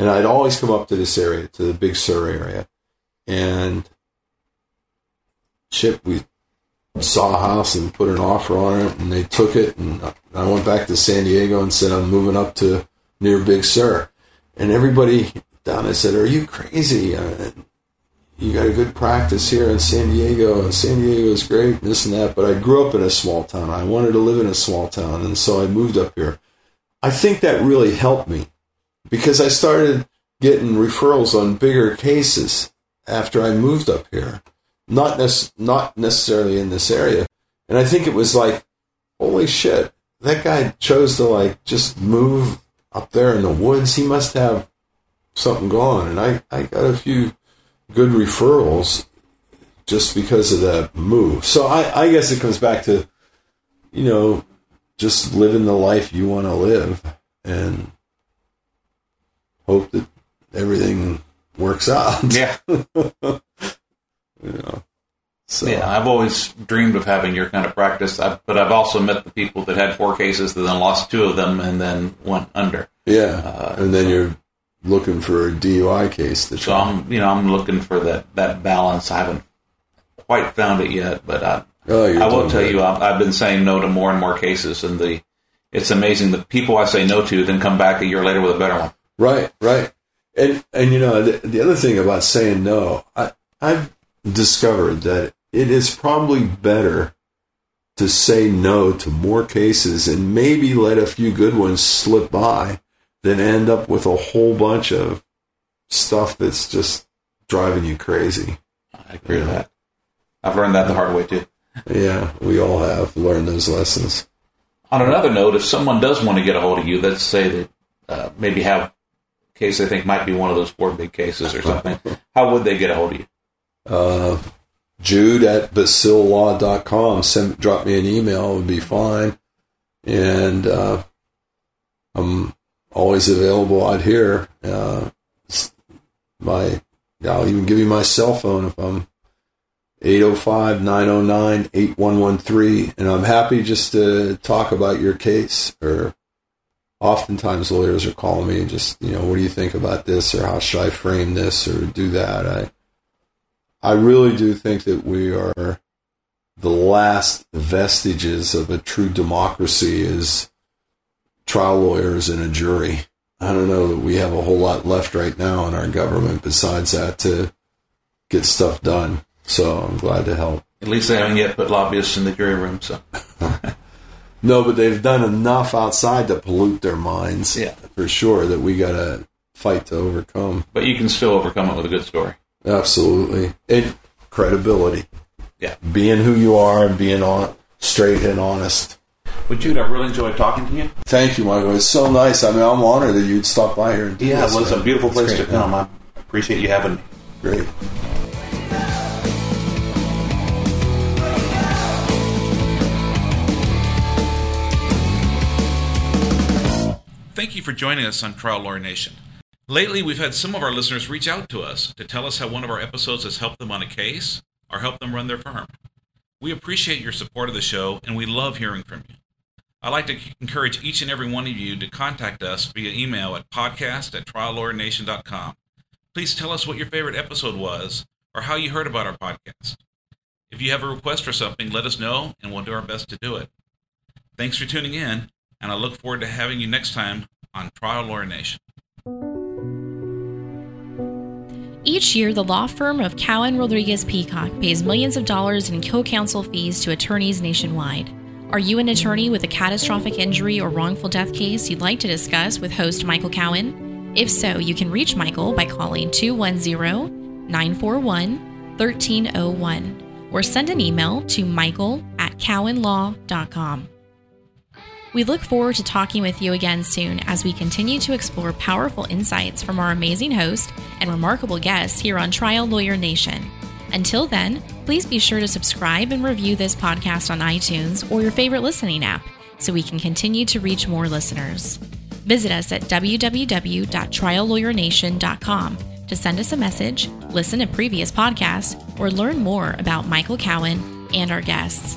and I'd always come up to this area, to the Big Sur area, and Chip, we saw a house and put an offer on it, and they took it. And I went back to San Diego and said, I'm moving up to near Big Sur. And everybody down there said, Are you crazy? Uh, you got a good practice here in San Diego. San Diego is great, this and that. But I grew up in a small town. I wanted to live in a small town, and so I moved up here. I think that really helped me because I started getting referrals on bigger cases after I moved up here not nec- not necessarily in this area. And I think it was like, holy shit, that guy chose to like just move up there in the woods. He must have something going. And I, I got a few good referrals just because of that move. So I, I guess it comes back to, you know, just living the life you want to live and hope that everything works out. Yeah. you know. So Yeah, I've always dreamed of having your kind of practice, I, but I've also met the people that had four cases that then lost two of them and then went under. yeah, Uh, and then you're looking for a DUI case to So. I'm, you know, I'm looking for that that balance. I haven't quite found it yet, but I, Oh, I will tell good. you, I've, I've been saying no to more and more cases, and the it's amazing the people I say no to then come back a year later with a better one. Right, right. And and you know the, the other thing about saying no, I I've discovered that it is probably better to say no to more cases and maybe let a few good ones slip by than end up with a whole bunch of stuff that's just driving you crazy. I agree with that. I've learned that the hard way too. Yeah, we all have learned those lessons. On another note, if someone does want to get a hold of you, let's say that uh, maybe have case I think might be one of those four big cases or something, how would they get a hold of you? Uh, Jude at basilelaw.com. Send, drop me an email. It would be fine. And uh, I'm always available out here. Uh, my, I'll even give you my cell phone if I'm 805-909-8113. And I'm happy just to talk about your case or oftentimes lawyers are calling me and just, you know, what do you think about this or how should I frame this or do that? I, I really do think that we are the last vestiges of a true democracy is trial lawyers and a jury. I don't know that we have a whole lot left right now in our government besides that to get stuff done. So I'm glad to help. At least they haven't yet put lobbyists in the jury room, so No, but they've done enough outside to pollute their minds. Yeah. For sure that we got to fight to overcome. but you can still overcome it with a good story. Absolutely. And credibility. Yeah. Being who you are and being on straight and honest. Well, Jude, I really enjoyed talking to you. Thank you, Michael. It's so nice. I mean, I'm honored that you'd stop by here. And do Yeah, this, it was a beautiful place to come. I appreciate you having me. Great. Thank you for joining us on Trial Lawyer Nation. Lately, we've had some of our listeners reach out to us to tell us how one of our episodes has helped them on a case or helped them run their firm. We appreciate your support of the show and we love hearing from you. I'd like to encourage each and every one of you to contact us via email at podcast at triallawyernation.com. Please tell us what your favorite episode was or how you heard about our podcast. If you have a request for something, let us know and we'll do our best to do it. Thanks for tuning in, and I look forward to having you next time on Trial Lawyer Nation. Each year, the law firm of Cowen Rodriguez Peacock pays millions of dollars in co counsel fees to attorneys nationwide. Are you an attorney with a catastrophic injury or wrongful death case you'd like to discuss with host Michael Cowen? If so, you can reach Michael by calling 210 941 1301 or send an email to michael at cowenlaw.com. We look forward to talking with you again soon as we continue to explore powerful insights from our amazing host and remarkable guests here on Trial Lawyer Nation. Until then, please be sure to subscribe and review this podcast on iTunes or your favorite listening app so we can continue to reach more listeners. Visit us at www.triallawyernation.com to send us a message, listen to previous podcasts, or learn more about Michael Cowen and our guests.